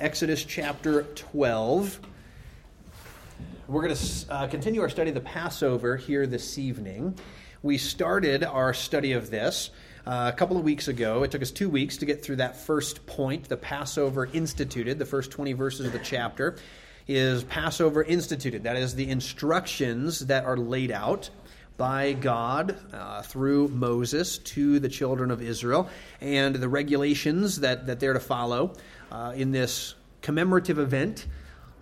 Exodus chapter 12. We're going to uh, continue our study of the Passover here this evening. We started our study of this uh, a couple of weeks ago. It took us two weeks to get through that first point, the Passover instituted, the first 20 verses of the chapter. Is Passover instituted? That is the instructions that are laid out by God uh, through Moses to the children of Israel and the regulations that, that they're to follow uh, in this commemorative event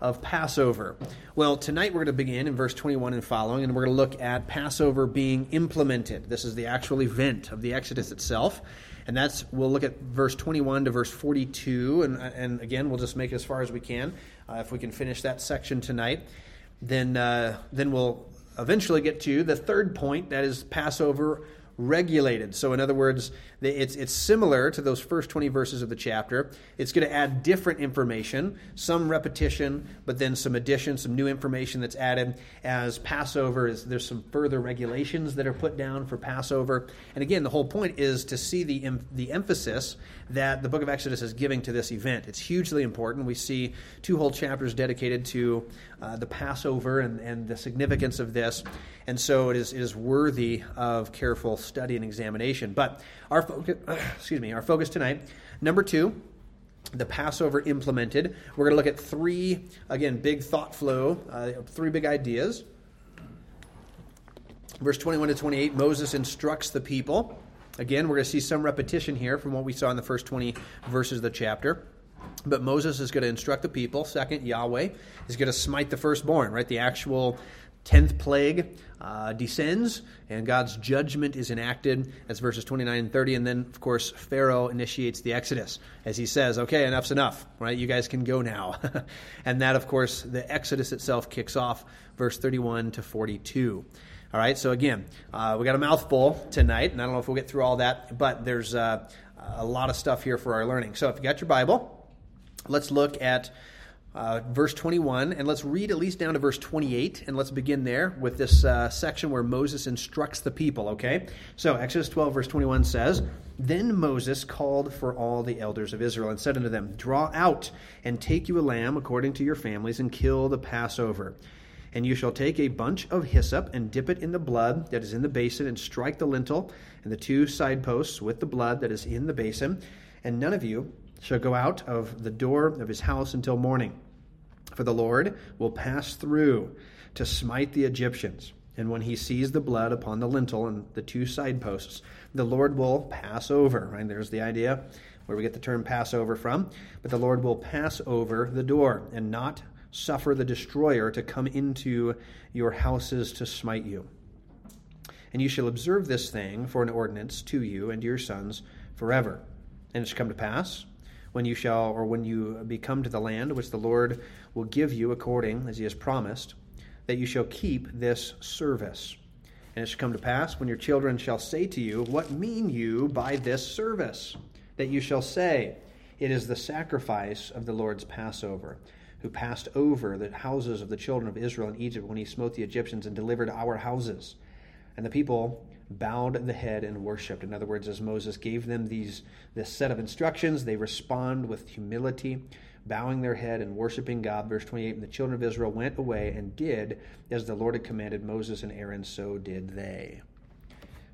of Passover. Well, tonight we're going to begin in verse 21 and following, and we're going to look at Passover being implemented. This is the actual event of the Exodus itself. And that's, we'll look at verse 21 to verse 42, and, and again, we'll just make it as far as we can. Uh, if we can finish that section tonight, then, uh, then we'll eventually get to the third point that is Passover regulated. So, in other words, it's, it's similar to those first 20 verses of the chapter. It's going to add different information, some repetition, but then some addition, some new information that's added as Passover is there's some further regulations that are put down for Passover. And again, the whole point is to see the, the emphasis that the book of Exodus is giving to this event. It's hugely important. We see two whole chapters dedicated to uh, the Passover and, and the significance of this. And so it is, it is worthy of careful study and examination. But our focus, excuse me, our focus tonight, number two, the Passover implemented. We're going to look at three, again, big thought flow, uh, three big ideas. Verse 21 to 28, Moses instructs the people. Again, we're going to see some repetition here from what we saw in the first 20 verses of the chapter. But Moses is going to instruct the people. Second, Yahweh is going to smite the firstborn, right? The actual tenth plague uh, descends and God's judgment is enacted. That's verses 29 and 30. And then, of course, Pharaoh initiates the Exodus as he says, okay, enough's enough, right? You guys can go now. and that, of course, the Exodus itself kicks off, verse 31 to 42. All right, so again, uh, we got a mouthful tonight, and I don't know if we'll get through all that, but there's uh, a lot of stuff here for our learning. So if you got your Bible, let's look at uh, verse 21, and let's read at least down to verse 28, and let's begin there with this uh, section where Moses instructs the people, okay? So, Exodus 12, verse 21 says, Then Moses called for all the elders of Israel and said unto them, Draw out and take you a lamb according to your families, and kill the Passover. And you shall take a bunch of hyssop and dip it in the blood that is in the basin, and strike the lintel and the two side posts with the blood that is in the basin. And none of you shall go out of the door of his house until morning. For the Lord will pass through to smite the Egyptians. And when he sees the blood upon the lintel and the two side posts, the Lord will pass over. Right? There's the idea where we get the term Passover from. But the Lord will pass over the door and not suffer the destroyer to come into your houses to smite you. And you shall observe this thing for an ordinance to you and to your sons forever. And it shall come to pass when you shall, or when you become to the land which the Lord will give you according as he has promised, that you shall keep this service. And it shall come to pass when your children shall say to you, What mean you by this service? That you shall say, It is the sacrifice of the Lord's Passover, who passed over the houses of the children of Israel in Egypt when he smote the Egyptians and delivered our houses. And the people bowed the head and worshiped. In other words, as Moses gave them these this set of instructions, they respond with humility, bowing their head and worshiping God. Verse 28, and the children of Israel went away and did as the Lord had commanded Moses and Aaron, so did they.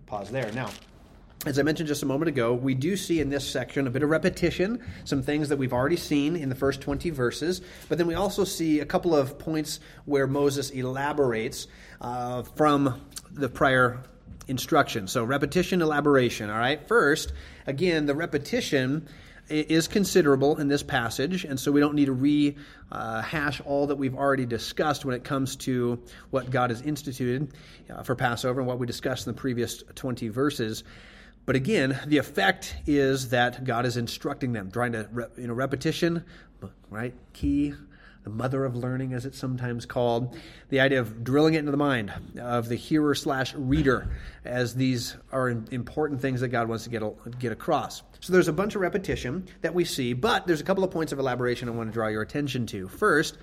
Pause there. Now, as I mentioned just a moment ago, we do see in this section a bit of repetition, some things that we've already seen in the first 20 verses, but then we also see a couple of points where Moses elaborates uh, from the prior instruction. So, repetition, elaboration. All right. First, again, the repetition is considerable in this passage, and so we don't need to rehash uh, all that we've already discussed when it comes to what God has instituted uh, for Passover and what we discussed in the previous 20 verses. But again, the effect is that God is instructing them, trying to, you know, repetition, right? Key the mother of learning, as it's sometimes called, the idea of drilling it into the mind of the hearer slash reader, as these are important things that God wants to get, get across. So there's a bunch of repetition that we see, but there's a couple of points of elaboration I want to draw your attention to. First,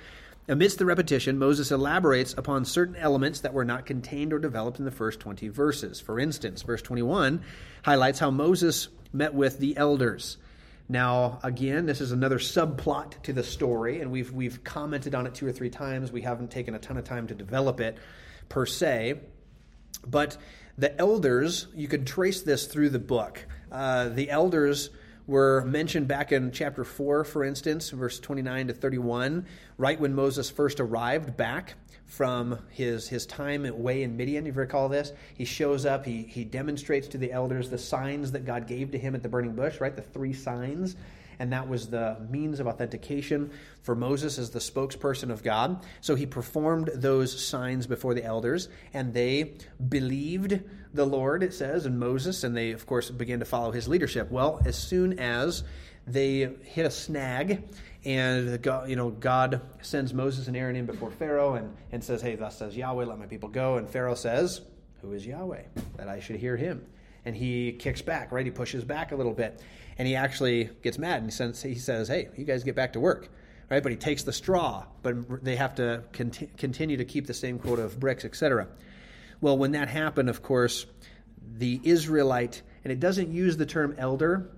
Amidst the repetition, Moses elaborates upon certain elements that were not contained or developed in the first 20 verses. For instance, verse 21 highlights how Moses met with the elders. Now, again, this is another subplot to the story, and we've, we've commented on it two or three times. We haven't taken a ton of time to develop it per se. But the elders, you could trace this through the book. Uh, the elders were mentioned back in chapter 4, for instance, verse 29 to 31, right when Moses first arrived back from his, his time away in Midian. If you recall this, he shows up, he, he demonstrates to the elders the signs that God gave to him at the burning bush, right? The three signs. And that was the means of authentication for Moses as the spokesperson of God. So he performed those signs before the elders, and they believed the Lord, it says, and Moses, and they, of course, began to follow his leadership. Well, as soon as they hit a snag and God, you know, God sends Moses and Aaron in before Pharaoh and, and says, Hey, thus says Yahweh, let my people go. And Pharaoh says, Who is Yahweh? That I should hear him. And he kicks back, right? He pushes back a little bit. And he actually gets mad and he says, he says Hey, you guys get back to work. Right? But he takes the straw, but they have to conti- continue to keep the same quota of bricks, etc. Well, when that happened, of course, the Israelite, and it doesn't use the term elder,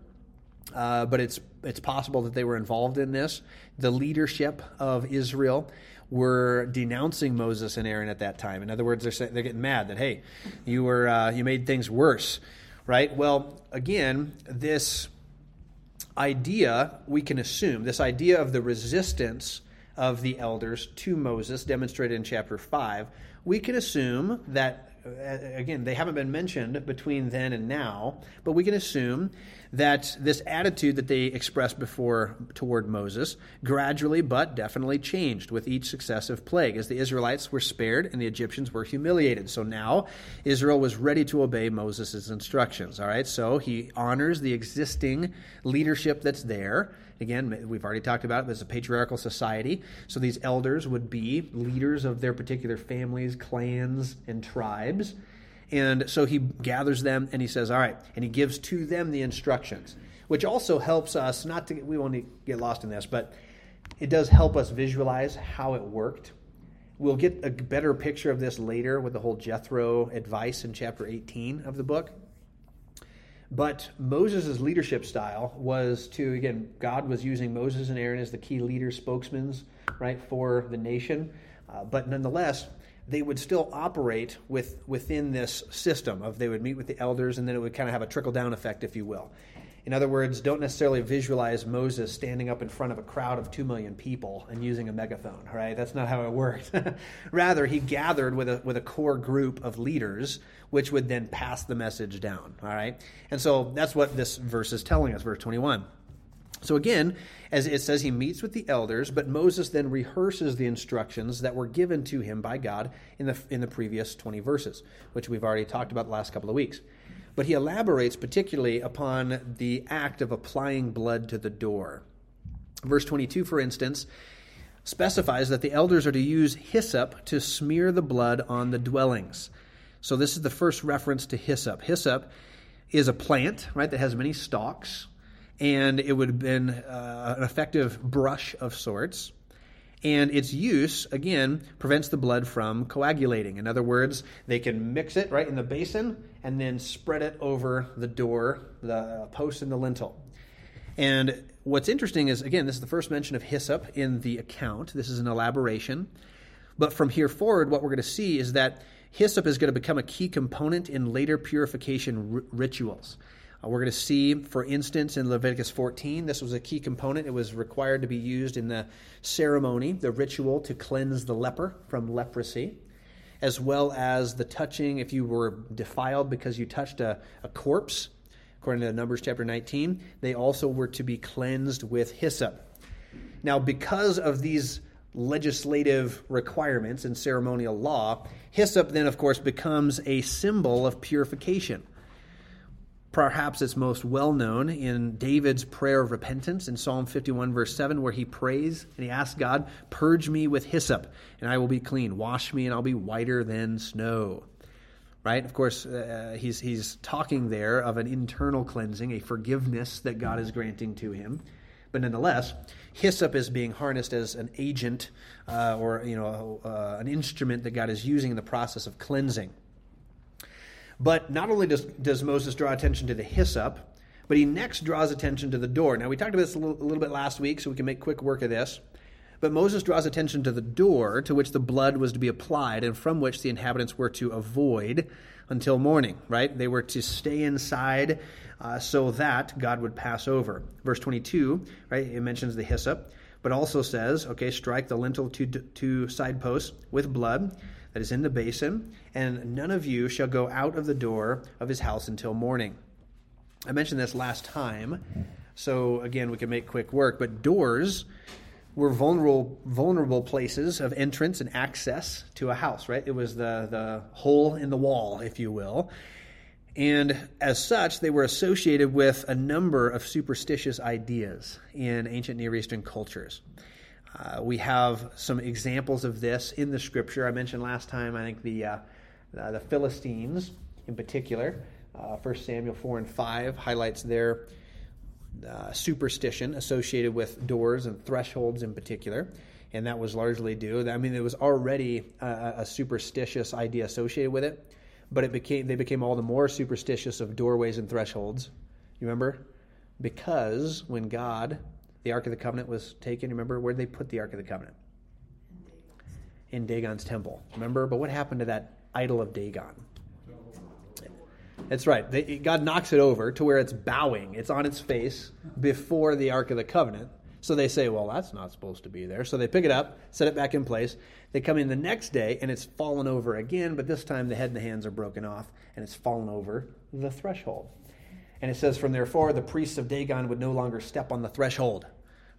uh, but it's it's possible that they were involved in this. The leadership of Israel were denouncing Moses and Aaron at that time. In other words, they're saying, they're getting mad that hey, you were uh, you made things worse, right? Well, again, this idea we can assume this idea of the resistance of the elders to Moses, demonstrated in chapter five, we can assume that uh, again, they haven't been mentioned between then and now, but we can assume that this attitude that they expressed before toward Moses gradually but definitely changed with each successive plague as the Israelites were spared and the Egyptians were humiliated. So now Israel was ready to obey Moses' instructions. All right, so he honors the existing leadership that's there. Again, we've already talked about it. It's a patriarchal society. So these elders would be leaders of their particular families, clans, and tribes. And so he gathers them and he says, All right, and he gives to them the instructions, which also helps us not to, we won't get lost in this, but it does help us visualize how it worked. We'll get a better picture of this later with the whole Jethro advice in chapter 18 of the book. But Moses' leadership style was to, again, God was using Moses and Aaron as the key leaders, spokesmen, right, for the nation. Uh, but nonetheless, they would still operate with, within this system of they would meet with the elders and then it would kind of have a trickle down effect, if you will. In other words, don't necessarily visualize Moses standing up in front of a crowd of two million people and using a megaphone, right? That's not how it worked. Rather, he gathered with a, with a core group of leaders, which would then pass the message down, all right? And so that's what this verse is telling us, verse 21. So again, as it says, he meets with the elders, but Moses then rehearses the instructions that were given to him by God in the, in the previous 20 verses, which we've already talked about the last couple of weeks. But he elaborates particularly upon the act of applying blood to the door. Verse 22, for instance, specifies that the elders are to use hyssop to smear the blood on the dwellings. So this is the first reference to hyssop. Hyssop is a plant, right, that has many stalks and it would have been uh, an effective brush of sorts. And its use, again, prevents the blood from coagulating. In other words, they can mix it right in the basin and then spread it over the door, the post, and the lintel. And what's interesting is, again, this is the first mention of hyssop in the account. This is an elaboration. But from here forward, what we're going to see is that hyssop is going to become a key component in later purification r- rituals. Uh, we're going to see, for instance, in Leviticus 14, this was a key component. It was required to be used in the ceremony, the ritual to cleanse the leper from leprosy, as well as the touching, if you were defiled because you touched a, a corpse, according to Numbers chapter 19, they also were to be cleansed with hyssop. Now, because of these legislative requirements and ceremonial law, hyssop then, of course, becomes a symbol of purification. Perhaps it's most well known in David's prayer of repentance in Psalm 51, verse 7, where he prays and he asks God, Purge me with hyssop, and I will be clean. Wash me, and I'll be whiter than snow. Right? Of course, uh, he's, he's talking there of an internal cleansing, a forgiveness that God is granting to him. But nonetheless, hyssop is being harnessed as an agent uh, or you know uh, an instrument that God is using in the process of cleansing. But not only does, does Moses draw attention to the hyssop, But he next draws attention to the door. Now, we talked about this a little, a little bit last week, so we can make quick work of this. But Moses draws attention to the door to which the blood was to be applied and from which the inhabitants were to avoid until morning, right? They were to stay inside uh, so that God would pass over. Verse 22, right, it mentions the hyssop, but also says, okay, strike the lintel two, two side posts with blood that is in the basin, and none of you shall go out of the door of his house until morning. I mentioned this last time, so again, we can make quick work, but doors were vulnerable vulnerable places of entrance and access to a house, right? It was the the hole in the wall, if you will. And as such, they were associated with a number of superstitious ideas in ancient Near Eastern cultures. Uh, we have some examples of this in the scripture. I mentioned last time, I think the, uh, the Philistines in particular. Uh, 1 Samuel 4 and 5 highlights their uh, superstition associated with doors and thresholds in particular. And that was largely due. I mean, there was already a, a superstitious idea associated with it, but it became they became all the more superstitious of doorways and thresholds. You remember? Because when God, the Ark of the Covenant was taken, remember where they put the Ark of the Covenant? In Dagon's temple. Remember? But what happened to that idol of Dagon? That's right. They, God knocks it over to where it's bowing. It's on its face before the Ark of the Covenant. So they say, well, that's not supposed to be there. So they pick it up, set it back in place. They come in the next day, and it's fallen over again, but this time the head and the hands are broken off, and it's fallen over the threshold. And it says, from therefore, the priests of Dagon would no longer step on the threshold.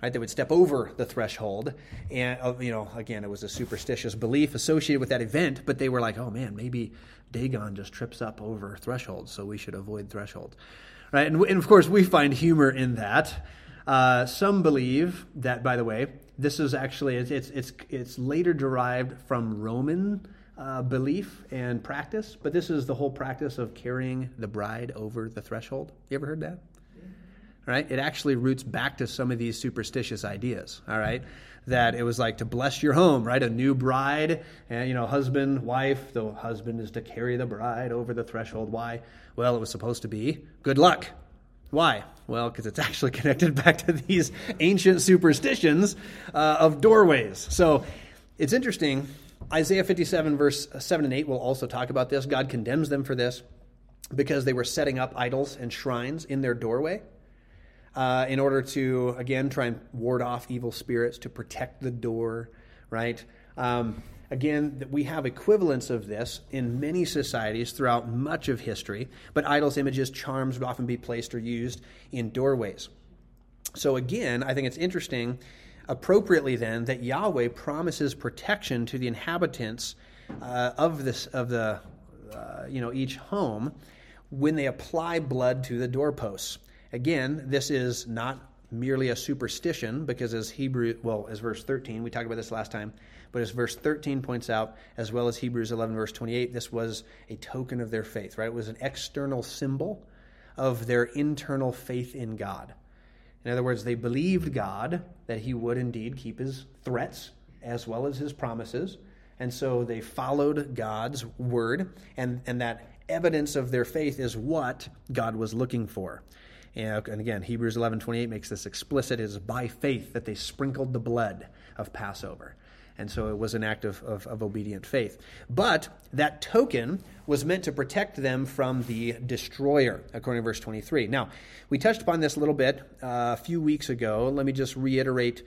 Right, they would step over the threshold, and uh, you know, again, it was a superstitious belief associated with that event. But they were like, "Oh man, maybe Dagon just trips up over thresholds, so we should avoid thresholds." Right, and, and of course, we find humor in that. Uh, some believe that, by the way, this is actually it's it's it's, it's later derived from Roman uh, belief and practice, but this is the whole practice of carrying the bride over the threshold. You ever heard that? Right? It actually roots back to some of these superstitious ideas, all right? That it was like to bless your home, right? A new bride, and you know, husband, wife, the husband is to carry the bride over the threshold. Why? Well, it was supposed to be good luck. Why? Well, because it's actually connected back to these ancient superstitions uh, of doorways. So it's interesting. Isaiah 57, verse 7 and 8 will also talk about this. God condemns them for this because they were setting up idols and shrines in their doorway uh, in order to, again, try and ward off evil spirits, to protect the door, right? Um, again, we have equivalents of this in many societies throughout much of history, but idols, images, charms would often be placed or used in doorways. So, again, I think it's interesting, appropriately then, that Yahweh promises protection to the inhabitants uh, of this of the uh, you know each home when they apply blood to the doorposts. Again, this is not merely a superstition because as Hebrew well as verse 13 we talked about this last time but as verse 13 points out as well as Hebrews 11 verse 28 this was a token of their faith right? It was an external symbol of their internal faith in God. In other words they believed God that he would indeed keep his threats as well as his promises and so they followed God's word and and that evidence of their faith is what God was looking for and again, Hebrews 11:28 makes this explicit. It is by faith that they sprinkled the blood of Passover. And so it was an act of, of, of, obedient faith. But that token was meant to protect them from the destroyer, according to verse 23. Now, we touched upon this a little bit uh, a few weeks ago. Let me just reiterate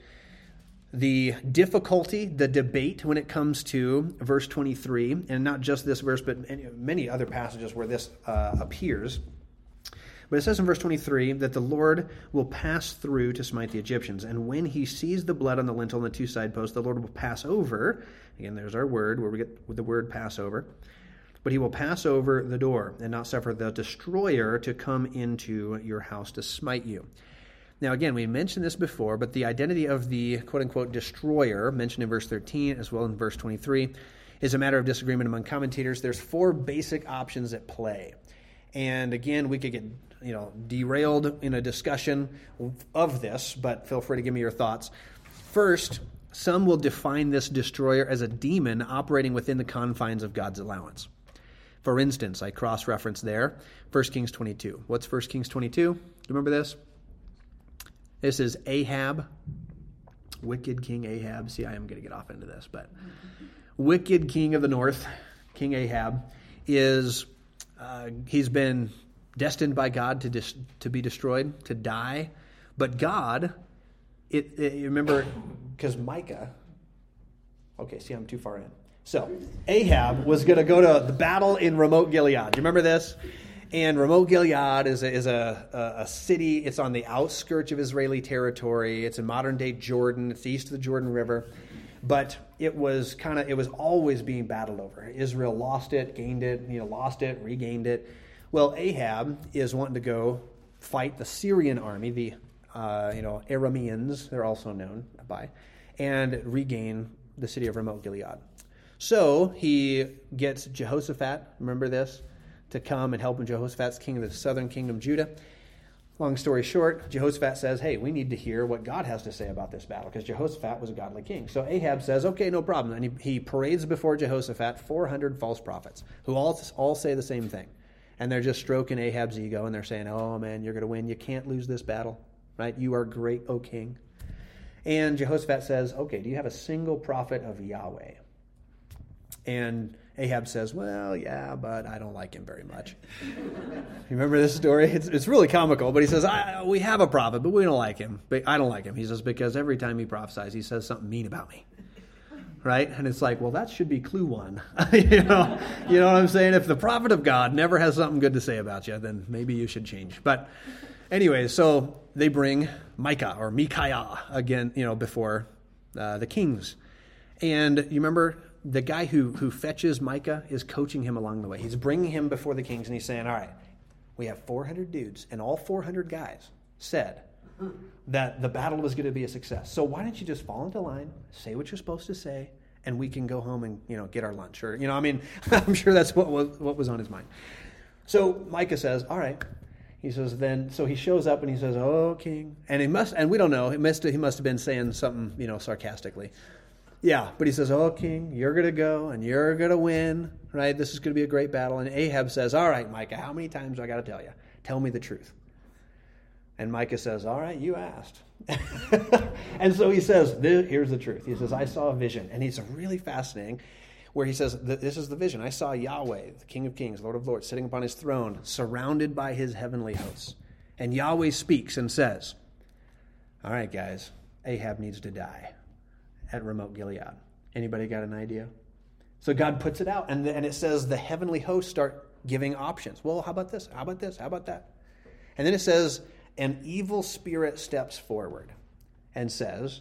the difficulty, the debate when it comes to verse 23, and not just this verse, but many other passages where this uh, appears. But it says in verse 23 that the Lord will pass through to smite the Egyptians. And when he sees the blood on the lintel and the two side posts, the Lord will pass over. Again, there's our word, where we get the word Passover. But he will pass over the door and not suffer the destroyer to come into your house to smite you. Now, again, we mentioned this before, but the identity of the quote unquote destroyer, mentioned in verse 13 as well in verse 23, is a matter of disagreement among commentators. There's four basic options at play. And again, we could get you know derailed in a discussion of this, but feel free to give me your thoughts. First, some will define this destroyer as a demon operating within the confines of God's allowance. For instance, I cross reference there 1 Kings 22. What's 1 Kings 22? Do you remember this? This is Ahab, wicked King Ahab. See, I am going to get off into this, but wicked king of the north, King Ahab, is uh, he's been destined by God to dis- to be destroyed, to die, but God, it, it remember because Micah. Okay, see, I'm too far in. So Ahab was going to go to the battle in Ramoth Gilead. Do you remember this? And Ramoth Gilead is, a, is a, a, a, city. It's on the outskirts of Israeli territory. It's in modern day Jordan. It's east of the Jordan River. But it was kind of it was always being battled over. Israel lost it, gained it, you know, lost it, regained it. Well, Ahab is wanting to go fight the Syrian army, the uh, you know Arameans, they're also known by, and regain the city of Ramoth Gilead. So he gets Jehoshaphat. Remember this? to come and help him. Jehoshaphat's king of the southern kingdom, Judah. Long story short, Jehoshaphat says, Hey, we need to hear what God has to say about this battle because Jehoshaphat was a godly king. So Ahab says, Okay, no problem. And he, he parades before Jehoshaphat 400 false prophets who all, all say the same thing. And they're just stroking Ahab's ego and they're saying, Oh, man, you're going to win. You can't lose this battle, right? You are great, O king. And Jehoshaphat says, Okay, do you have a single prophet of Yahweh? And Ahab says, Well, yeah, but I don't like him very much. you remember this story? It's, it's really comical, but he says, We have a prophet, but we don't like him. But I don't like him. He says, Because every time he prophesies, he says something mean about me. Right? And it's like, well, that should be clue one. you know, you know what I'm saying? If the prophet of God never has something good to say about you, then maybe you should change. But anyway, so they bring Micah or Micaiah again, you know, before uh, the kings. And you remember the guy who, who fetches Micah is coaching him along the way. He's bringing him before the kings and he's saying, All right, we have 400 dudes, and all 400 guys said that the battle was going to be a success. So why don't you just fall into line, say what you're supposed to say, and we can go home and you know get our lunch? Or you know, I mean, I'm sure that's what was, what was on his mind. So Micah says, All right. He says, then, so he shows up and he says, Oh, king. And he must, and we don't know, he must, he must have been saying something, you know, sarcastically. Yeah, but he says, Oh, king, you're going to go and you're going to win, right? This is going to be a great battle. And Ahab says, All right, Micah, how many times do I got to tell you? Tell me the truth. And Micah says, All right, you asked. and so he says, Here's the truth. He says, I saw a vision. And it's really fascinating where he says, This is the vision. I saw Yahweh, the King of Kings, Lord of Lords, sitting upon his throne, surrounded by his heavenly hosts. And Yahweh speaks and says, All right, guys, Ahab needs to die at Ramoth Gilead. Anybody got an idea? So God puts it out, and, and it says the heavenly hosts start giving options. Well, how about this? How about this? How about that? And then it says, an evil spirit steps forward and says,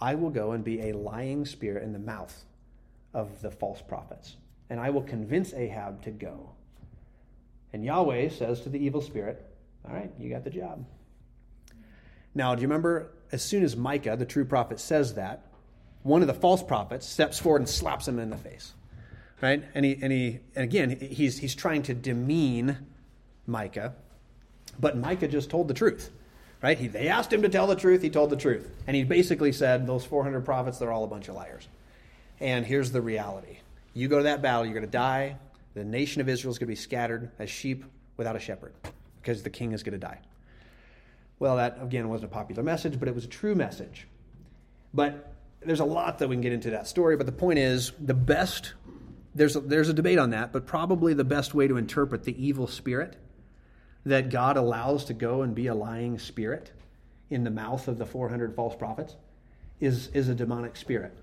I will go and be a lying spirit in the mouth of the false prophets, and I will convince Ahab to go. And Yahweh says to the evil spirit, All right, you got the job. Now, do you remember as soon as Micah, the true prophet, says that, one of the false prophets steps forward and slaps him in the face. Right? And he and he and again he's he's trying to demean Micah, but Micah just told the truth. Right? He, they asked him to tell the truth, he told the truth. And he basically said, Those 400 prophets, they're all a bunch of liars. And here's the reality you go to that battle, you're going to die. The nation of Israel is going to be scattered as sheep without a shepherd because the king is going to die. Well, that, again, wasn't a popular message, but it was a true message. But there's a lot that we can get into that story, but the point is the best there's a, there's a debate on that, but probably the best way to interpret the evil spirit that God allows to go and be a lying spirit in the mouth of the 400 false prophets is, is a demonic spirit.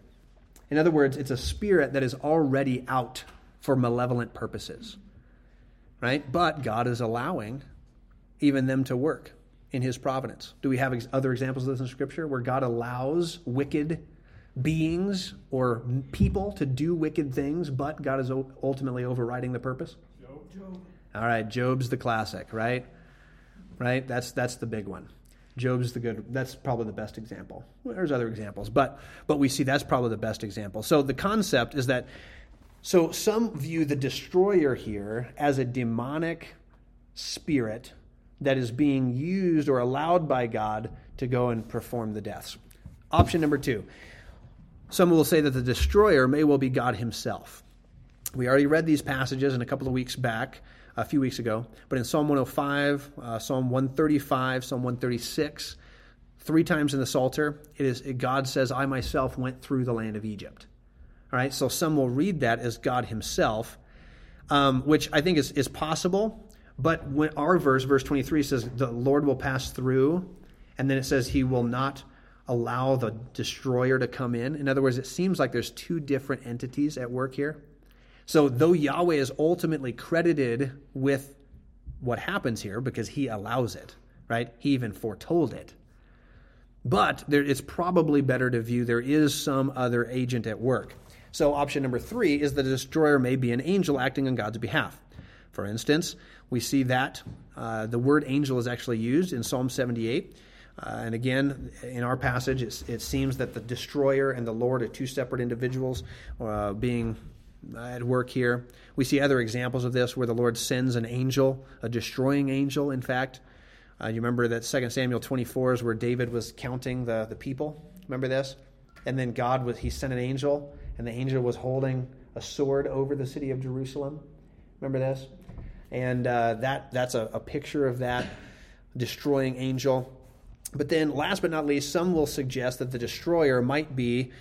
In other words, it's a spirit that is already out for malevolent purposes. Right? But God is allowing even them to work in his providence. Do we have ex- other examples of this in Scripture where God allows wicked beings or people to do wicked things, but God is ultimately overriding the purpose? Job. All right, Job's the classic, right? Right? That's that's the big one. Job's the good. That's probably the best example. There's other examples, but but we see that's probably the best example. So the concept is that so some view the destroyer here as a demonic spirit that is being used or allowed by God to go and perform the deaths. Option number two some will say that the destroyer may well be God himself. We already read these passages in a couple of weeks back, a few weeks ago, but in Psalm 105, uh, Psalm 135, Psalm 136, three times in the Psalter, it is God says, "I myself went through the land of Egypt." All right, so some will read that as God Himself, um, which I think is is possible. But when our verse, verse 23, says, "The Lord will pass through," and then it says, "He will not." allow the destroyer to come in. In other words, it seems like there's two different entities at work here. So, though Yahweh is ultimately credited with what happens here because he allows it, right? He even foretold it. But there, it's probably better to view there is some other agent at work. So, option number three is the destroyer may be an angel acting on God's behalf. For instance, we see that uh, the word angel is actually used in Psalm 78. Uh, and again, in our passage, it seems that the destroyer and the Lord are two separate individuals uh, being at work here. We see other examples of this where the Lord sends an angel, a destroying angel, in fact. Uh, you remember that 2 Samuel 24 is where David was counting the, the people. Remember this? And then God was he sent an angel, and the angel was holding a sword over the city of Jerusalem. Remember this? And uh, that that's a, a picture of that destroying angel. But then, last but not least, some will suggest that the destroyer might be,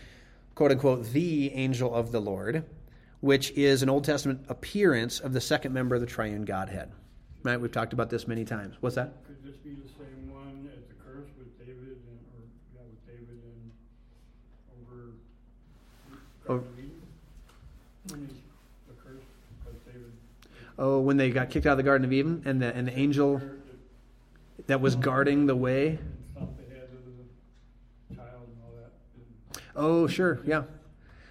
quote unquote, the angel of the Lord which is an Old Testament appearance of the second member of the triune Godhead. Right? We've talked about this many times. What's that? Could this be the same one as the curse with David and or yeah, with David and over oh. when the curse because David Oh, when they got kicked out of the Garden of Eden and the and the angel that was guarding the way. Oh, sure, yeah.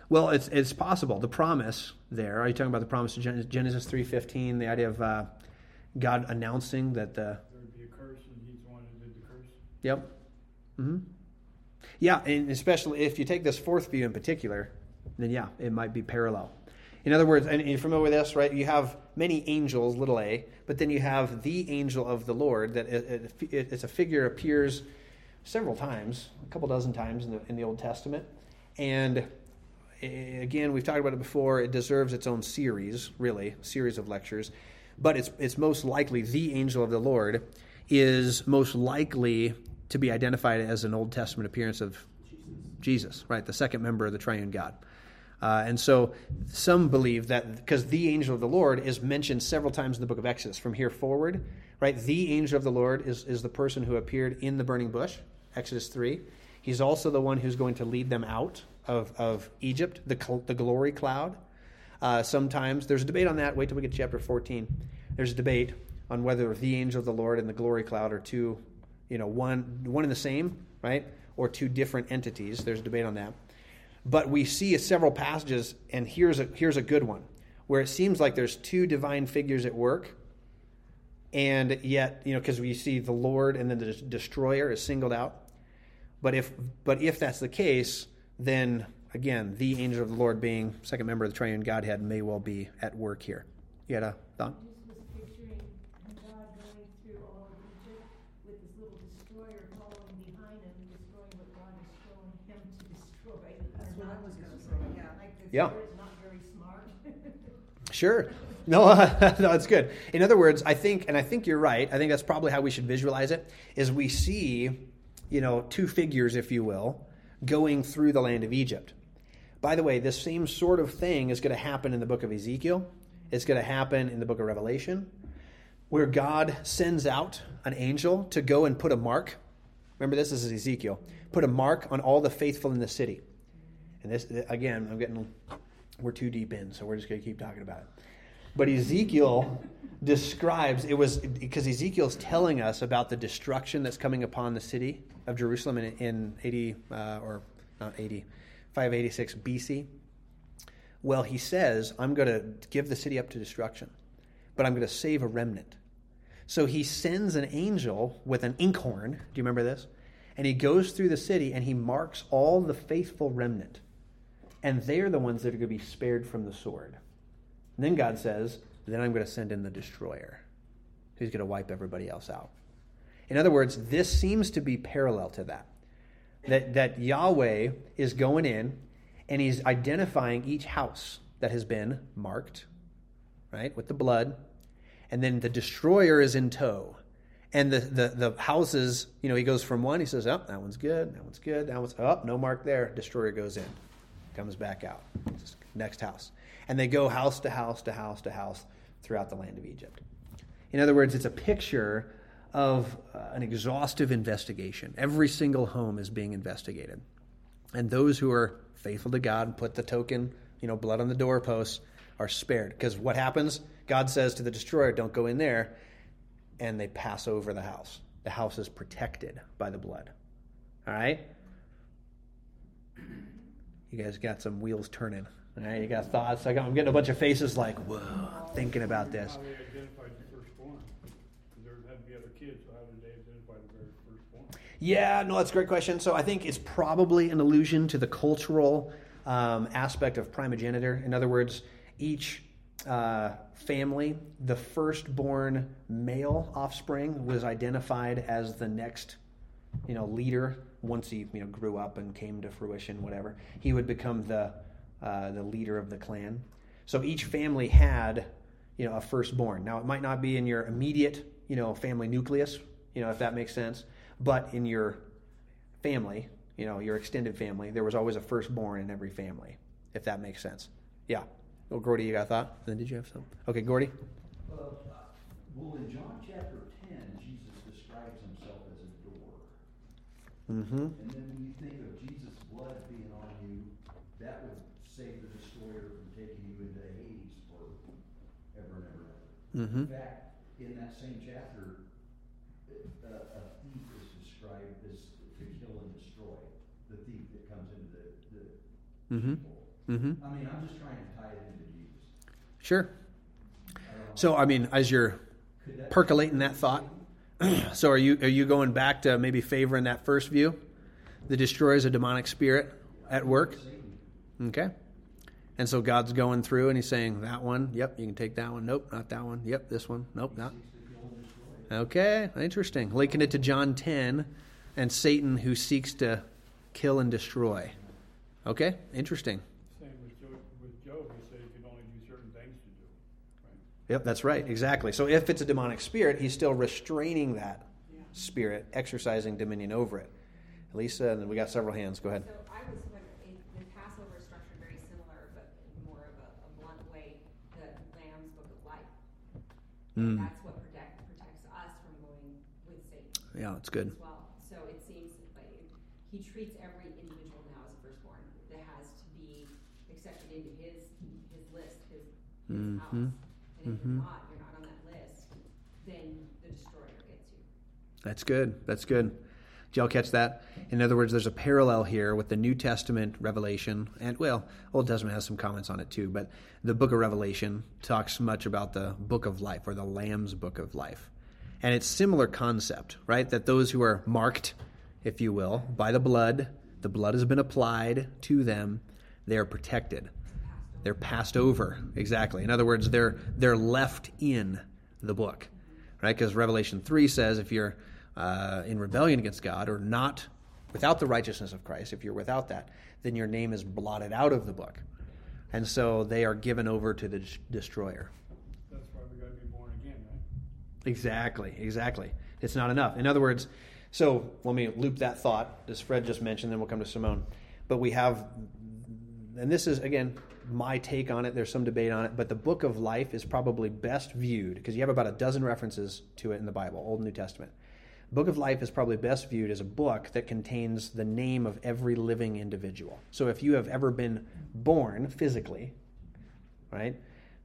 Well, it's it's possible. The promise there. Are you talking about the promise of Genesis three fifteen? The idea of uh, God announcing that the there would be a curse, and He's the one who did the curse. Yep. Hmm. Yeah, and especially if you take this fourth view in particular, then yeah, it might be parallel. In other words, and you're familiar with this, right? You have many angels, little a, but then you have the angel of the Lord. That it, it, it's a figure appears several times, a couple dozen times in the in the Old Testament, and again, we've talked about it before. It deserves its own series, really, series of lectures. But it's it's most likely the angel of the Lord is most likely to be identified as an Old Testament appearance of Jesus, Jesus right? The second member of the Triune God. Uh, and so some believe that because the angel of the Lord is mentioned several times in the book of Exodus from here forward, right? The angel of the Lord is, is the person who appeared in the burning bush, Exodus 3. He's also the one who's going to lead them out of, of Egypt, the, the glory cloud. Uh, sometimes there's a debate on that. Wait till we get to chapter 14. There's a debate on whether the angel of the Lord and the glory cloud are two, you know, one one and the same, right, or two different entities. There's a debate on that. But we see a several passages, and here's a here's a good one where it seems like there's two divine figures at work, and yet you know because we see the Lord and then the destroyer is singled out. But if but if that's the case, then again, the angel of the Lord being second member of the triune Godhead may well be at work here. You had a thought? With this little destroyer following behind him destroying what God is calling him to destroy. That's what was gonna say. Yeah. Like this not very. Sure. No, no, that's good. In other words, I think, and I think you're right. I think that's probably how we should visualize it. Is we see, you know, two figures, if you will, going through the land of Egypt. By the way, this same sort of thing is going to happen in the book of Ezekiel. It's going to happen in the book of Revelation, where God sends out an angel to go and put a mark. Remember, this, is Ezekiel. Put a mark on all the faithful in the city. And this, again, I'm getting, we're too deep in, so we're just going to keep talking about it. But Ezekiel describes, it was because Ezekiel's telling us about the destruction that's coming upon the city of Jerusalem in, in 80, uh, or not 80, 586 BC. Well, he says, I'm going to give the city up to destruction, but I'm going to save a remnant. So he sends an angel with an inkhorn. Do you remember this? And he goes through the city and he marks all the faithful remnant. And they're the ones that are going to be spared from the sword. And then God says, Then I'm going to send in the destroyer who's going to wipe everybody else out. In other words, this seems to be parallel to that. That, that Yahweh is going in and he's identifying each house that has been marked, right, with the blood. And then the destroyer is in tow. And the, the, the houses, you know, he goes from one, he says, oh, that one's good, that one's good, that one's, oh, no mark there. Destroyer goes in, comes back out. Next house. And they go house to house to house to house throughout the land of Egypt. In other words, it's a picture of uh, an exhaustive investigation. Every single home is being investigated. And those who are faithful to God and put the token, you know, blood on the doorposts are spared. Because what happens? God says to the destroyer, don't go in there. And they pass over the house. The house is protected by the blood. All right? You guys got some wheels turning. All right, you got thoughts. I'm getting a bunch of faces like, whoa, thinking about this. How they identified the firstborn? There had to be other kids, so how did they identify the very firstborn? Yeah, no, that's a great question. So I think it's probably an allusion to the cultural um, aspect of primogeniture. In other words, each uh, family, the firstborn male offspring was identified as the next, you know, leader. Once he, you know, grew up and came to fruition, whatever, he would become the uh, the leader of the clan. So each family had, you know, a firstborn. Now it might not be in your immediate, you know, family nucleus, you know, if that makes sense, but in your family, you know, your extended family, there was always a firstborn in every family, if that makes sense. Yeah. Well, Gordy, you got a thought? Then did you have something? Okay, Gordy. Uh, well, in John chapter 10, Jesus describes himself as a door. Mm-hmm. And then when you think of Jesus' blood being on you, that would save the destroyer from taking you into Hades for ever and ever and ever. Mm-hmm. In fact, in that same chapter, uh, a thief is described as to kill and destroy. The thief that comes into the, the Mm-hmm. people. Mm-hmm. I mean, I'm just trying to tie it into Jesus. Sure. I. So, I mean, as you're percolating that thought, so are you are you going back to maybe favoring that first view? The destroyer is a demonic spirit at work. Okay. And so God's going through and he's saying, that one, yep, you can take that one. Nope, not that one. Yep, this one. Nope, not. Seeks to kill and destroy. Okay, interesting. Linking it to John 10 and Satan who seeks to kill and destroy. Okay, interesting. Same with Job, with Job, he said he could only do certain things to do, right? Yep, that's right. Exactly. So if it's a demonic spirit, he's still restraining that spirit, exercising dominion over it. Lisa, and then we got several hands. Go ahead. So I was wondering, in, the Passover is structured very similar, but in more of a, a blunt way, the Lamb's Book of Life. Mm. That's what protect, protects us from going with Satan Yeah, it's good. as well. So it seems like he treats every individual now as a firstborn that has to be accepted into his his list, his, his Mhm. house. And if Mhm. you're not, you're not on that list, then the destroyer gets you. That's good. That's good. Did y'all catch that? In other words, there's a parallel here with the New Testament revelation, and well, Old Testament has some comments on it too, but the book of Revelation talks much about the book of life or the Lamb's book of life. And it's similar concept, right? That those who are marked, if you will, by the blood, the blood has been applied to them, they are protected. They're passed over. Exactly. In other words, they're they're left in the book, right? Because Revelation three says if you're uh, in rebellion against God or not without the righteousness of Christ, if you're without that, then your name is blotted out of the book, and so they are given over to the destroyer. That's why we gotta be born again, right? Exactly, exactly. It's not enough. In other words, so let me loop that thought, as Fred just mentioned, then we'll come to Simone. But we have, and this is, again, my take on it. There's some debate on it, but the book of life is probably best viewed, because you have about a dozen references to it in the Bible, Old and New Testament. Book of Life is probably best viewed as a book that contains the name of every living individual. So if you have ever been born physically, right?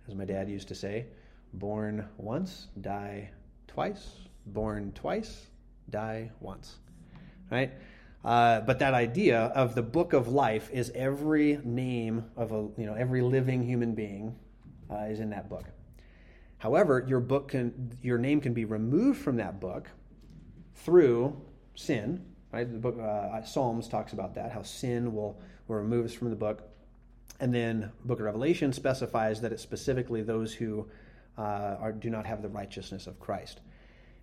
As my dad used to say, born once, die twice, born twice, die once. Right? Uh, but that idea of the book of life is every name of a you know every living human being uh, is in that book. However, your book can your name can be removed from that book through sin. Right? The book uh, Psalms talks about that how sin will will remove us from the book. And then Book of Revelation specifies that it's specifically those who uh, are, do not have the righteousness of Christ.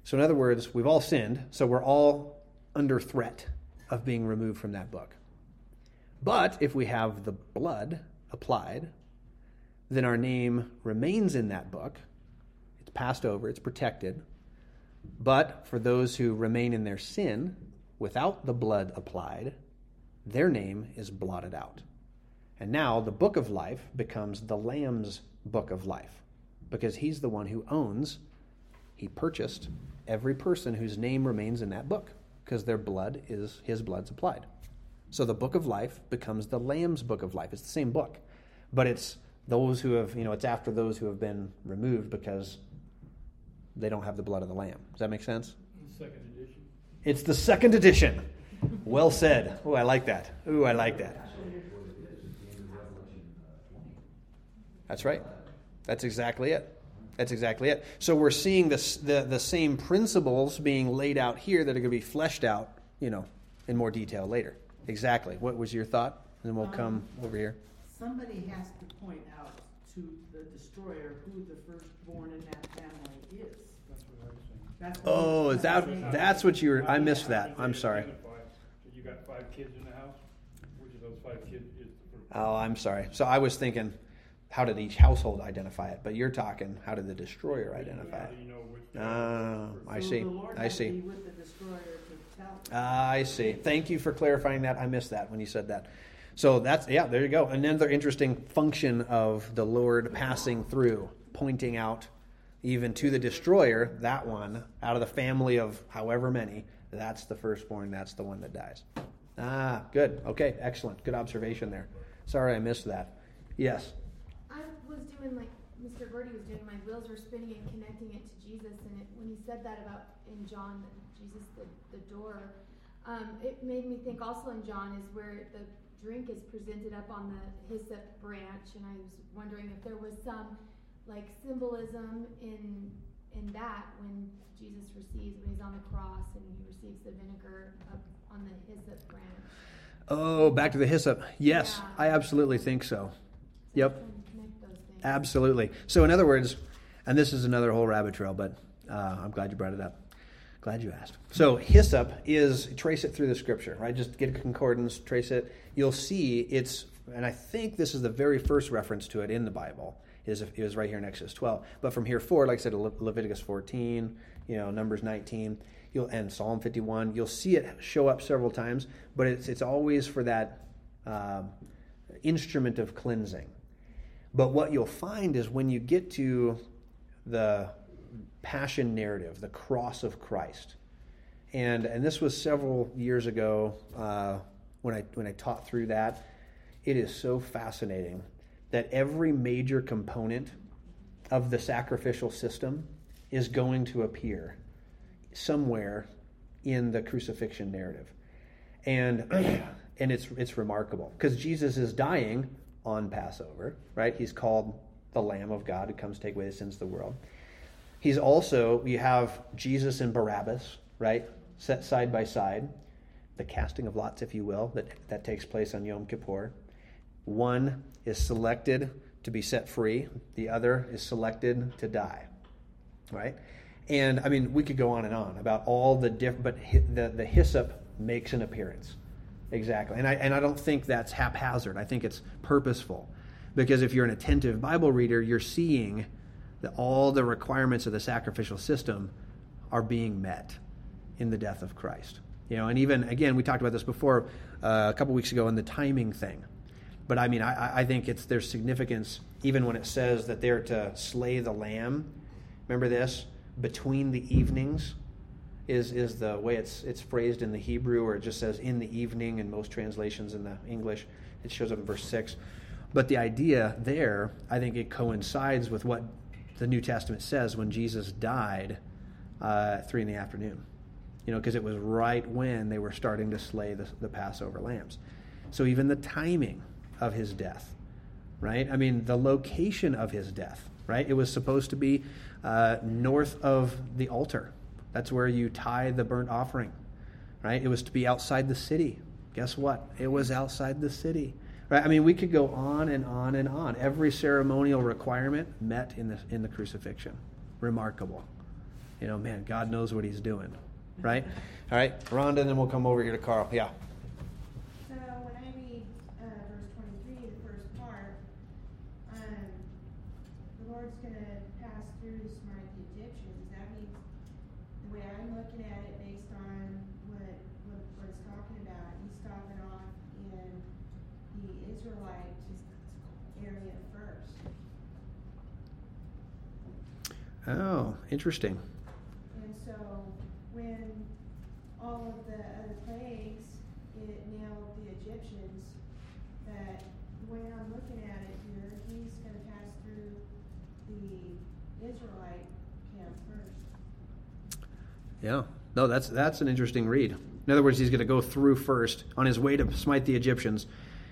So, in other words, we've all sinned, so we're all under threat of being removed from that book. But if we have the blood applied, then our name remains in that book. It's passed over, it's protected. But for those who remain in their sin without the blood applied, their name is blotted out. And now the book of life becomes the Lamb's book of life because he's the one who owns, he purchased every person whose name remains in that book because their blood is his blood's applied. So the book of life becomes the Lamb's book of life. It's the same book, but it's those who have, you know, it's after those who have been removed because they don't have the blood of the Lamb. Does that make sense? Second edition. It's the second edition. Well said. Oh, I like that. Ooh, I like that. That's right. That's exactly it. That's exactly it. So we're seeing this, the, the same principles being laid out here that are going to be fleshed out, you know, in more detail later. Exactly. What was your thought? And then we'll come um, over here. Somebody has to point out to the destroyer who the firstborn in that family is. That's what I was saying. That's what Oh, is that that's what you were? I missed that. I'm sorry. You got five kids in the house? Which of those five kids is the? Oh, I'm sorry. So I was thinking, how did each household identify it? But you're talking, how did the destroyer identify it? do you know which? Ah, I see. I see. be with the destroyer to tell. Ah, I see. Thank you for clarifying that. I missed that when you said that. So that's yeah, there you go. Another interesting function of the Lord passing through, pointing out even to the destroyer, that one out of the family of however many, that's the firstborn, that's the one that dies. Ah, good. Okay, excellent. Good observation there. Sorry I missed that. Yes. I was doing like Mr. Gordy was doing. My wheels were spinning and connecting it to Jesus. And it, when he said that about in John, Jesus the the door, um, it made me think also in John is where the drink is presented up on the hyssop branch, and I was wondering if there was some like symbolism in in that when Jesus receives when he's on the cross and he receives the vinegar up on the hyssop branch. Oh, back to the hyssop. Yes, Yeah. I absolutely think so. So Yep. trying to connect those things. Absolutely. So, in other words, and this is another whole rabbit trail, but uh, I'm glad you brought it up. Glad you asked. So, hyssop is trace it through the scripture, right? Just get a concordance, trace it. You'll see it's, and I think this is the very first reference to it in the Bible. Is is right here in Exodus 12, but from here forward, like I said, Le- Leviticus 14, you know, Numbers 19, you'll and Psalm 51, you'll see it show up several times, but it's it's always for that um instrument of cleansing. But what you'll find is when you get to the passion narrative, the cross of Christ, and and this was several years ago uh, when I when I taught through that. It is so fascinating that every major component of the sacrificial system is going to appear somewhere in the crucifixion narrative and and it's it's remarkable because Jesus is dying on Passover, right? He's called the Lamb of God who comes to take away the sins of the world. He's also you have Jesus and Barabbas, right? Set side by side, the casting of lots, if you will, that that takes place on Yom Kippur. One is selected to be set free; the other is selected to die right? And I mean, we could go on and on about all the different, but the the hyssop makes an appearance, exactly. And I and I don't think that's haphazard. I think it's purposeful, because if you're an attentive Bible reader, you're seeing that all the requirements of the sacrificial system are being met in the death of Christ. You know, and even again, we talked about this before uh, a couple weeks ago in the timing thing. But I mean, I, I think it's there's significance even when it says that they're to slay the lamb. Remember this between the evenings is is the way it's it's phrased in the Hebrew, or it just says in the evening in most translations in the English. It shows up in verse six. But the idea there, I think it coincides with what the New Testament says when Jesus died uh, at three in the afternoon. You know, because it was right when they were starting to slay the, the Passover lambs. So even the timing of his death, right? I mean, the location of his death, right? It was supposed to be uh, north of the altar. That's where you tie the burnt offering, right? It was to be outside the city. Guess what? It was outside the city, right? I mean, we could go on and on and on. Every ceremonial requirement met in the in the crucifixion. Remarkable. You know, man, God knows what He's doing, right? All right, Rhonda, and then we'll come over here to Carl. Yeah. So when I read uh, verse 23, the first part, um, Lord's gonna pass through to smite the Egyptians, that means, the way I'm looking at it, based on what, what, what it's talking about, he's stopping off in the Israelite area first. Oh, interesting. And so, when all of the other plagues, it nailed the Egyptians, that, the way I'm looking at it here, he's gonna pass through the Israelite camp first. Yeah. No, that's that's an interesting read. In other words, he's going to go through first on his way to smite the Egyptians.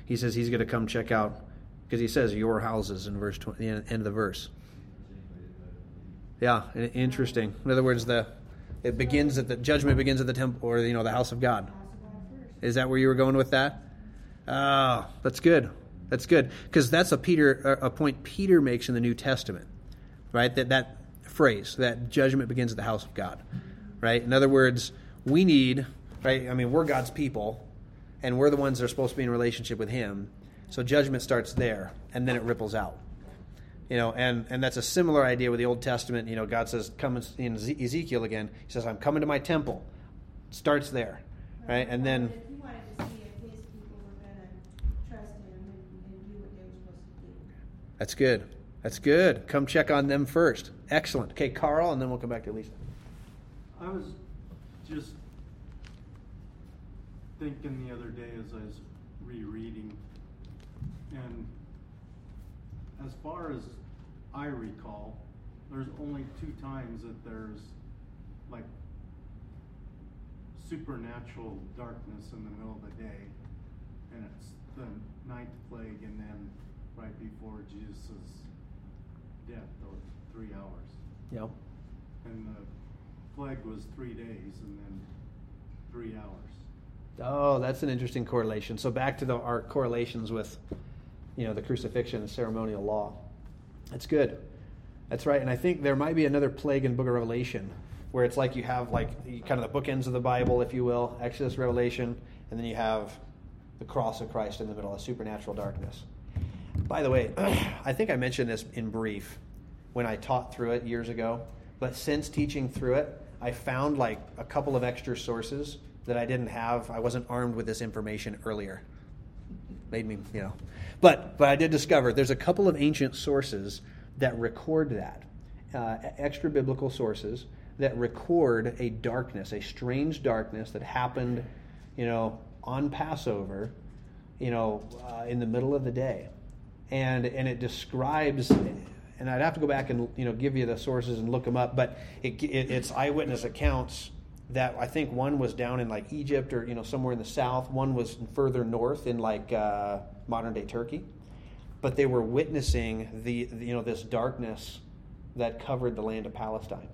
He says he's going to come check out because he says your houses in verse 20, the end of the verse. Yeah, interesting. In other words, the it begins at the judgment begins at the temple or you know the house of God. Is that where you were going with that? Oh, that's good. That's good because that's a Peter a point Peter makes in the New Testament, right? That that phrase that judgment begins at the house of God, right? In other words, we need right. I mean, we're God's people, and we're the ones that are supposed to be in relationship with Him. So judgment starts there, and then it ripples out. You know, and, and that's a similar idea with the Old Testament. You know, God says, "Come in- in Ezekiel again." He says, "I'm coming to my temple." Starts there, right? And then He wanted to see if his people were gonna trust him and, and do what they were supposed to do. That's good. That's good. Come check on them first. Excellent. Okay, Carl, and then we'll come back to Lisa. I was just thinking the other day as I was rereading, and as far as I recall, there's only two times that there's like supernatural darkness in the middle of the day, and it's the ninth plague, and then right before Jesus' death, those three hours. Yep. And the plague was three days and then three hours. Oh, that's an interesting correlation. So back to the, our correlations with, you know, the crucifixion and ceremonial law. That's good. That's right. And I think there might be another plague in Book of Revelation where it's like you have like kind of the bookends of the Bible, if you will, Exodus, Revelation, and then you have the cross of Christ in the middle, a supernatural darkness. By the way, I think I mentioned this in brief when I taught through it years ago, but since teaching through it, I found like a couple of extra sources that I didn't have. I wasn't armed with this information earlier. Made me, you know. But but I did discover there's a couple of ancient sources that record that. Uh, extra biblical sources that record a darkness, a strange darkness that happened, you know, on Passover, you know, uh, in the middle of the day, and and it describes. And I'd have to go back and you know give you the sources and look them up, but it, it, it's eyewitness accounts that I think one was down in like Egypt or you know somewhere in the south. One was further north in like uh, modern day Turkey, but they were witnessing the, the you know this darkness that covered the land of Palestine,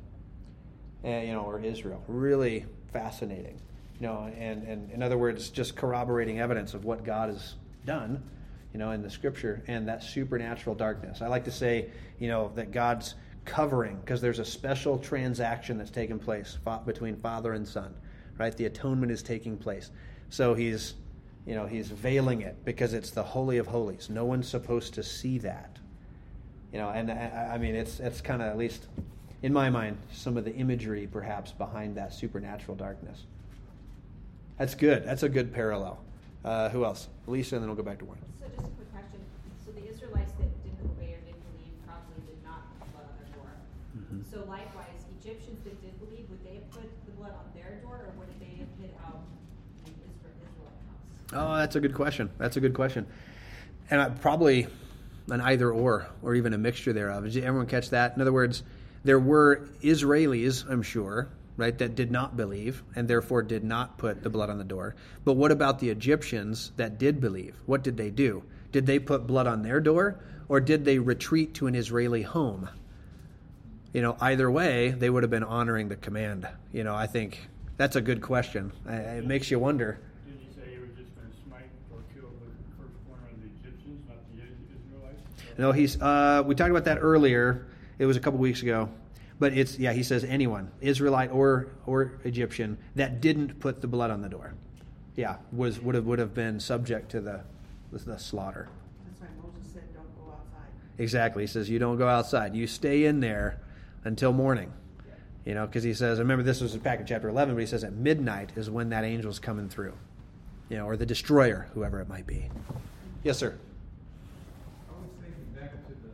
and, you know, or Israel. Really fascinating, you know, and and in other words, just corroborating evidence of what God has done, you know, in the Scripture and that supernatural darkness. I like to say, you know, that God's covering because there's a special transaction that's taken place between father and son right? The atonement is taking place. So he's you know he's veiling it because it's the holy of holies. No one's supposed to see that. You know and i, I mean it's it's kind of at least in my mind some of the imagery perhaps behind that supernatural darkness. That's good. That's a good parallel. Uh, who else? Lisa and then we'll go back to warren. So So likewise, Egyptians that did believe, would they have put the blood on their door or would they have hid out the Isra- Israelite house? Oh, that's a good question. That's a good question. And I, probably an either or, or even a mixture thereof. Did everyone catch that? In other words, there were Israelis, I'm sure, right, that did not believe and therefore did not put the blood on the door. But what about the Egyptians that did believe? What did they do? Did they put blood on their door or did they retreat to an Israeli home? You know, either way, they would have been honoring the command. You know, I think that's a good question. I- It makes you wonder. Did he say he was just gonna smite or kill the firstborn of the Egyptians, not the Israelites? No, he's. Uh, we talked about that earlier. It was a couple weeks ago, but it's yeah. He says anyone, Israelite or or Egyptian, that didn't put the blood on the door, yeah, was would have would have been subject to the the, the slaughter. That's why Moses said, don't go outside. Exactly. He says, You don't go outside. You stay in there until morning. You know, because he says, I remember this was back in chapter 11, but he says at midnight is when that angel's coming through. You know, or the destroyer, whoever it might be. Yes, sir. I was thinking back to the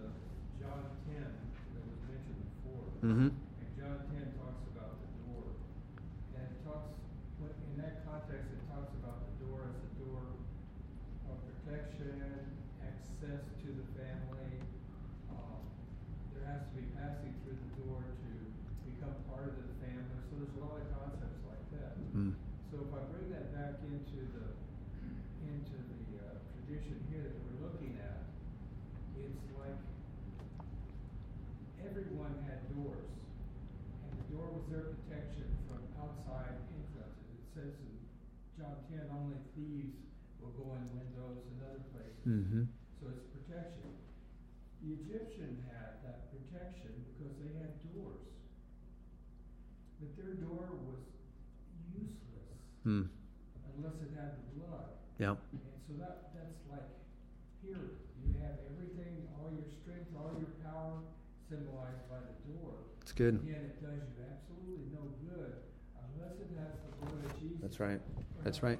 John ten that was mentioned before. Mm-hmm. And John ten talks about the door. And it talks, when- in that context, it talks about the door as a door of protection, access to the family. Um, There has to be passing through the door to become part of the family, so there's a lot of concepts like that. Mm. So if I bring that back into the, into the uh, tradition here that we're looking at, it's like everyone had doors. And the door was their protection from outside influences. It says in John ten, only thieves will go in windows and other places. Mm-hmm. So it's protection. The Egyptian had that protection because they had doors. But their door was useless Mm. unless it had the blood. Yeah. And so that, that's like, here, you have everything, all your strength, all your power symbolized by the door. It's good. Again, it does you absolutely no good unless it has the blood of Jesus. That's right. That's right.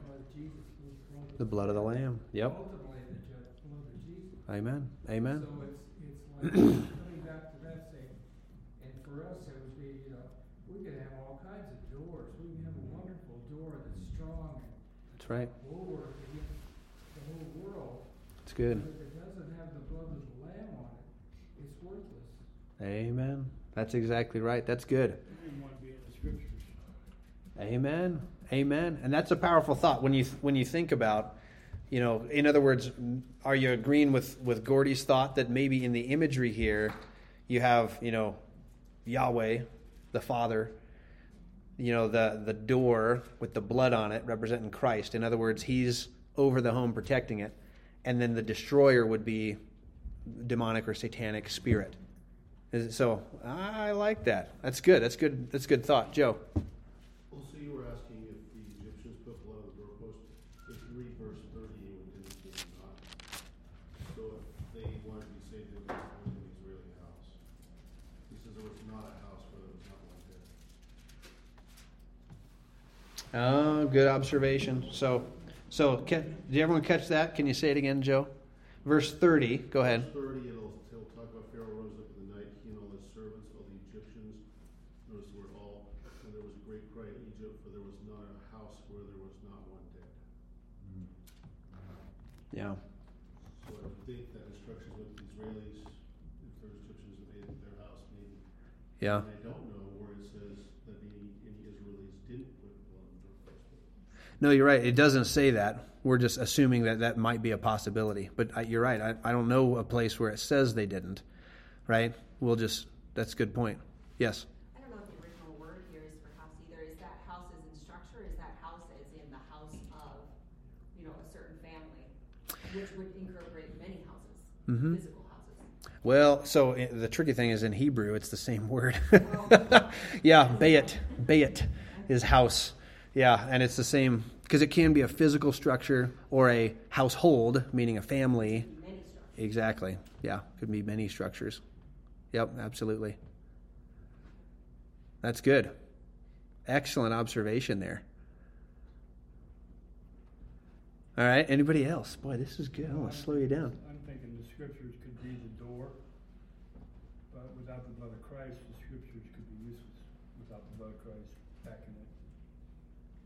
The blood of the The blood of the Lamb. Yep. Ultimately, the blood of Jesus. Amen. Amen. So it's, it's like coming back to that saying, and for us, it would be, you know, we could have all kinds of doors. We can have a wonderful door that's strong and That's right. bulwark against the whole world. It's good. But if it doesn't have the blood of the Lamb on it, it's worthless. Amen. That's exactly right. That's good. We didn't want to be in the scriptures. Amen. Amen. And that's a powerful thought when you when you think about, you know, in other words, are you agreeing with with Gordy's thought that maybe in the imagery here, you have you know, Yahweh, the Father, you know, the the door with the blood on it representing Christ. In other words, He's over the home protecting it, and then the destroyer would be demonic or satanic spirit. So I like that. That's good. That's good. That's good thought, Joe. Well, so you were asking if the Egyptians put blood on the doorpost. If you read verse thirty, it would indicate not. So if they wanted to be saved, they would have to go to an Israeli house. He says there was not a house where there was not one dead. Oh, good observation. So, so can, did everyone catch that? Can you say it again, Joe? Verse thirty. Go ahead. Verse thirty, it'll, it'll talk about Pharaoh rose up in the night, he and all his servants, all the Egyptians. Notice the word all, and there was a great cry in Egypt, for there was not a house where there was not one dead. Yeah. So I think that instructions to the Israelis, if there's Egyptians that made it their house, maybe. Yeah. And I don't know where it says that any, any Israelis didn't put blood on the doorpost. No, you're right. It doesn't say that. We're just assuming that that might be a possibility. But I, you're right. I, I don't know a place where it says they didn't. Right? We'll just. That's a good point. Yes. I don't know if the original word here is for house either. Is that house as in structure? Is that house as in the house of, you know, a certain family, which would incorporate many houses, Mhm. physical houses. Well, so the tricky thing is in Hebrew, it's the same word. Yeah, bayit. Bayit is house. Yeah, and it's the same because it can be a physical structure or a household, meaning a family. Many structures. Exactly. Yeah, could be many structures. Yep, absolutely. That's good. Excellent observation there. All right, anybody else? Boy, this is good. I want to slow you down. I'm thinking the scriptures could be the door, but without the blood of Christ, the scriptures could be useless without the blood of Christ backing it.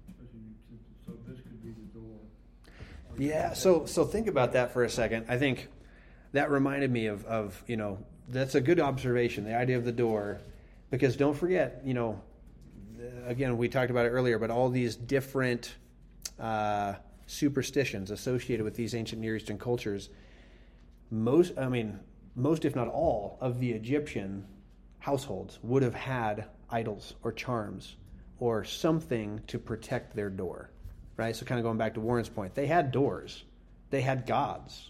Especially since- So this could be the door. Or you Yeah, so so think about that for a second. I think that reminded me of of you know that's a good observation. The idea of the door, because don't forget, you know, again we talked about it earlier, but all these different uh, superstitions associated with these ancient Near Eastern cultures. Most, I mean, most if not all of the Egyptian households would have had idols or charms or something to protect their door, right? So, kind of going back to Warren's point, they had doors, they had gods,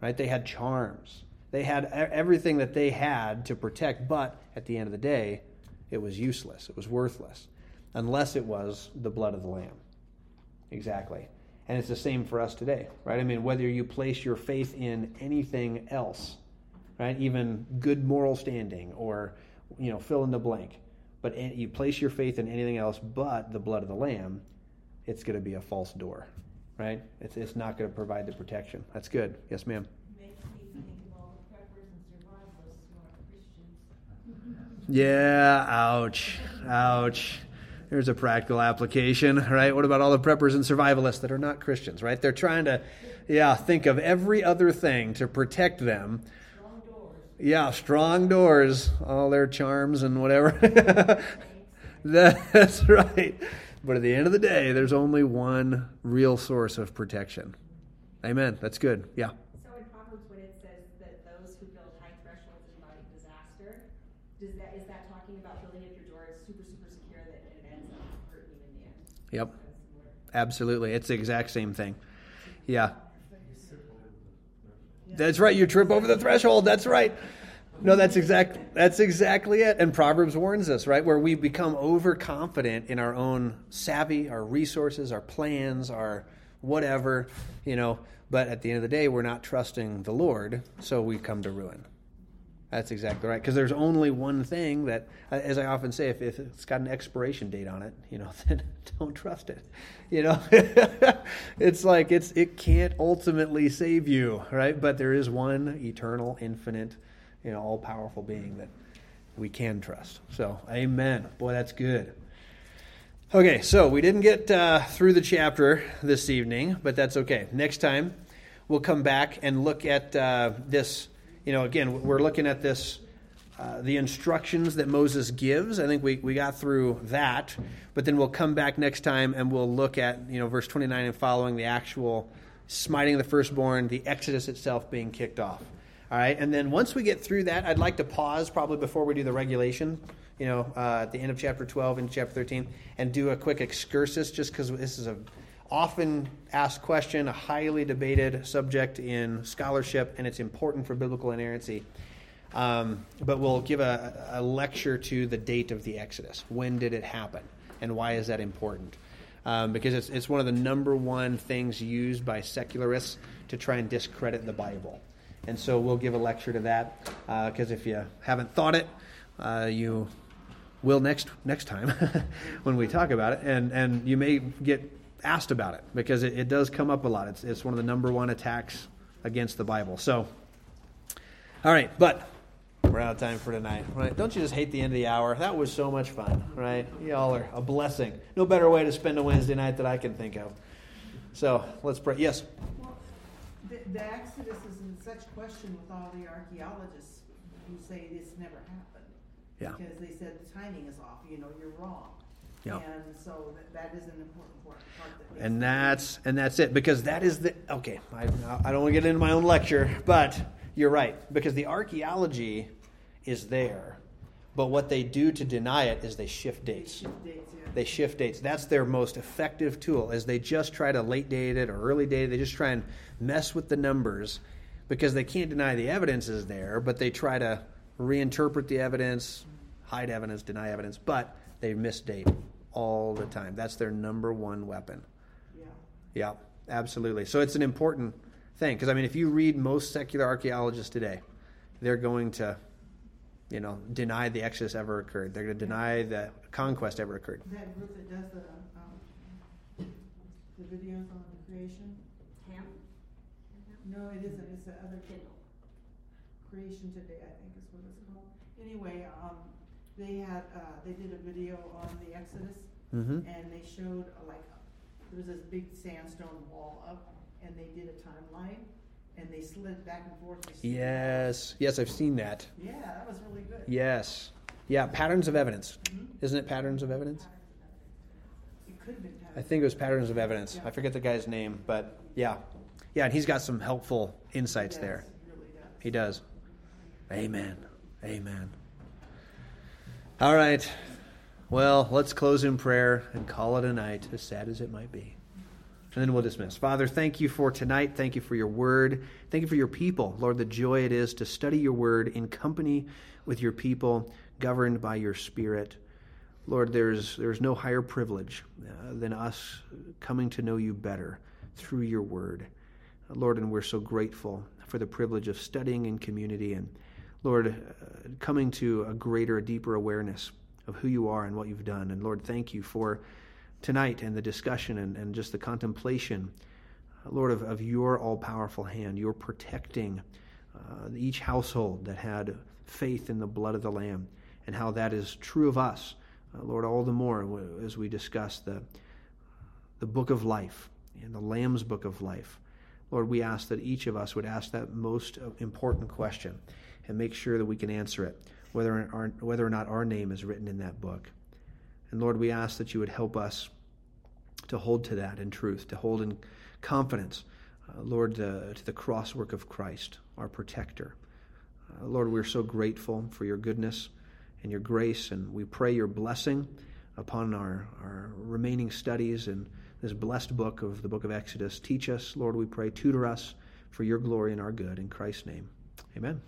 right? They had charms, they had everything that they had to protect, but at the end of the day, it was useless, it was worthless, unless it was the blood of the Lamb. Exactly. And it's the same for us today, right? I mean, whether you place your faith in anything else, right? Even good moral standing or, you know, fill in the blank. But you place your faith in anything else but the blood of the Lamb, it's going to be a false door, right? It's, it's not going to provide the protection. That's good. Yes, ma'am. Yeah, ouch, ouch. There's a practical application, right? What about all the preppers and survivalists that are not Christians, right? They're trying to, yeah, think of every other thing to protect them. Yeah, strong doors, all their charms and whatever. That's right. But at the end of the day, there's only one real source of protection. Amen. That's good. Yeah. So in Proverbs, when it says that those who build high thresholds invite disaster, does that, is that talking about building up your door is super, super secure that it ends up hurting you in the end? Yep. Kind of similar. Absolutely. It's the exact same thing. Yeah. That's right. You trip over the threshold. That's right. No, that's exact. That's exactly it. And Proverbs warns us, right, where we become overconfident in our own savvy, our resources, our plans, our whatever, you know. But at the end of the day, we're not trusting the Lord, so we come to ruin. That's exactly right. Because there's only one thing that, uh, as I often say, if, if it's got an expiration date on it, you know, then don't trust it. You know, it's like it's it can't ultimately save you, right? But there is one eternal, infinite, you know, all powerful being that we can trust. So, Amen. Boy, that's good. Okay, so we didn't get uh, through the chapter this evening, but that's okay. Next time, we'll come back and look at uh, this. You know, again, we're looking at this, uh, the instructions that Moses gives. I think we, we got through that, but then we'll come back next time and we'll look at, you know, verse 29 and following the actual smiting of the firstborn, the Exodus itself being kicked off. All right, and then once we get through that, I'd like to pause probably before we do the regulation, you know, uh, at the end of chapter 12 and chapter 13, and do a quick excursus just because this is a often asked question, a highly debated subject in scholarship, and it's important for biblical inerrancy. Um, but we'll give a, a lecture to the date of the Exodus. When did it happen? And why is that important? Um, because it's, it's one of the number one things used by secularists to try and discredit the Bible. And so we'll give a lecture to that because if you haven't thought it, uh, you will next next time when we talk about it, and and you may get asked about it because it, it does come up a lot. It's it's one of the number one attacks against the Bible. So, all right, but we're out of time for tonight. Right? Don't you just hate the end of the hour? That was so much fun, right? Y'all are a blessing. No better way to spend a Wednesday night that I can think of. So let's pray. Yes. The, the Exodus is in such question with all the archaeologists who say this never happened. Yeah. Because they said the timing is off, you know, you're wrong. Yeah. And so that, that is an important part, part that and that's and that's it because that is the okay i, I don't want to get into my own lecture but you're right because the archaeology is there but what they do to deny it is they shift dates Shift dates, yeah. they shift dates that's their most effective tool is they just try to late date it or early date it they just try and mess with the numbers because they can't deny the evidence is there but they try to reinterpret the evidence hide evidence deny evidence but they misdate all the time that's their number one weapon Yeah. yeah, absolutely. So it's an important thing because I mean, if you read most secular archaeologists today, they're going to, you know, deny the Exodus ever occurred. They're going to deny that conquest ever occurred. That group that does the, um, the videos on the creation? Ham? No, it isn't, it's the other Creation Today, I think is what it's called. Anyway, um, they had, uh, they did a video on the Exodus, Mm-hmm. and they showed uh, like, there was this big sandstone wall up, and they did a timeline, and they slid back and forth. Yes, yes, I've seen that. Yeah, that was really good. Yes, yeah, patterns of evidence, Mhm. isn't it? Patterns of evidence. It could have been. I think it was patterns of evidence. I forget the guy's name, but yeah, yeah, and he's got some helpful insights He there. he really does. He does. Amen. Amen. All right. Well, let's close in prayer and call it a night, as sad as it might be. And then we'll dismiss. Father, thank you for tonight. Thank you for your word. Thank you for your people. Lord, the joy it is to study your word in company with your people, governed by your spirit. Lord, there's, there's no higher privilege uh, than us coming to know you better through your word. Lord, and we're so grateful for the privilege of studying in community and, Lord, uh, coming to a greater, a deeper awareness of who you are and what you've done. And Lord, thank you for tonight and the discussion and, and just the contemplation, uh, Lord, of, of your all powerful hand, your protecting uh, each household that had faith in the blood of the Lamb, and how that is true of us, uh, Lord, all the more as we discuss the, the book of life and the Lamb's book of life. Lord, we ask that each of us would ask that most important question and make sure that we can answer it, whether or, whether or not our name is written in that book. And Lord, we ask that you would help us to hold to that in truth, to hold in confidence, uh, Lord, uh, to the cross work of Christ, our protector. Uh, Lord, we're so grateful for your goodness and your grace, and we pray your blessing upon our, our remaining studies in this blessed book of the book of Exodus. Teach us, Lord, we pray, tutor us for your glory and our good. In Christ's name, amen.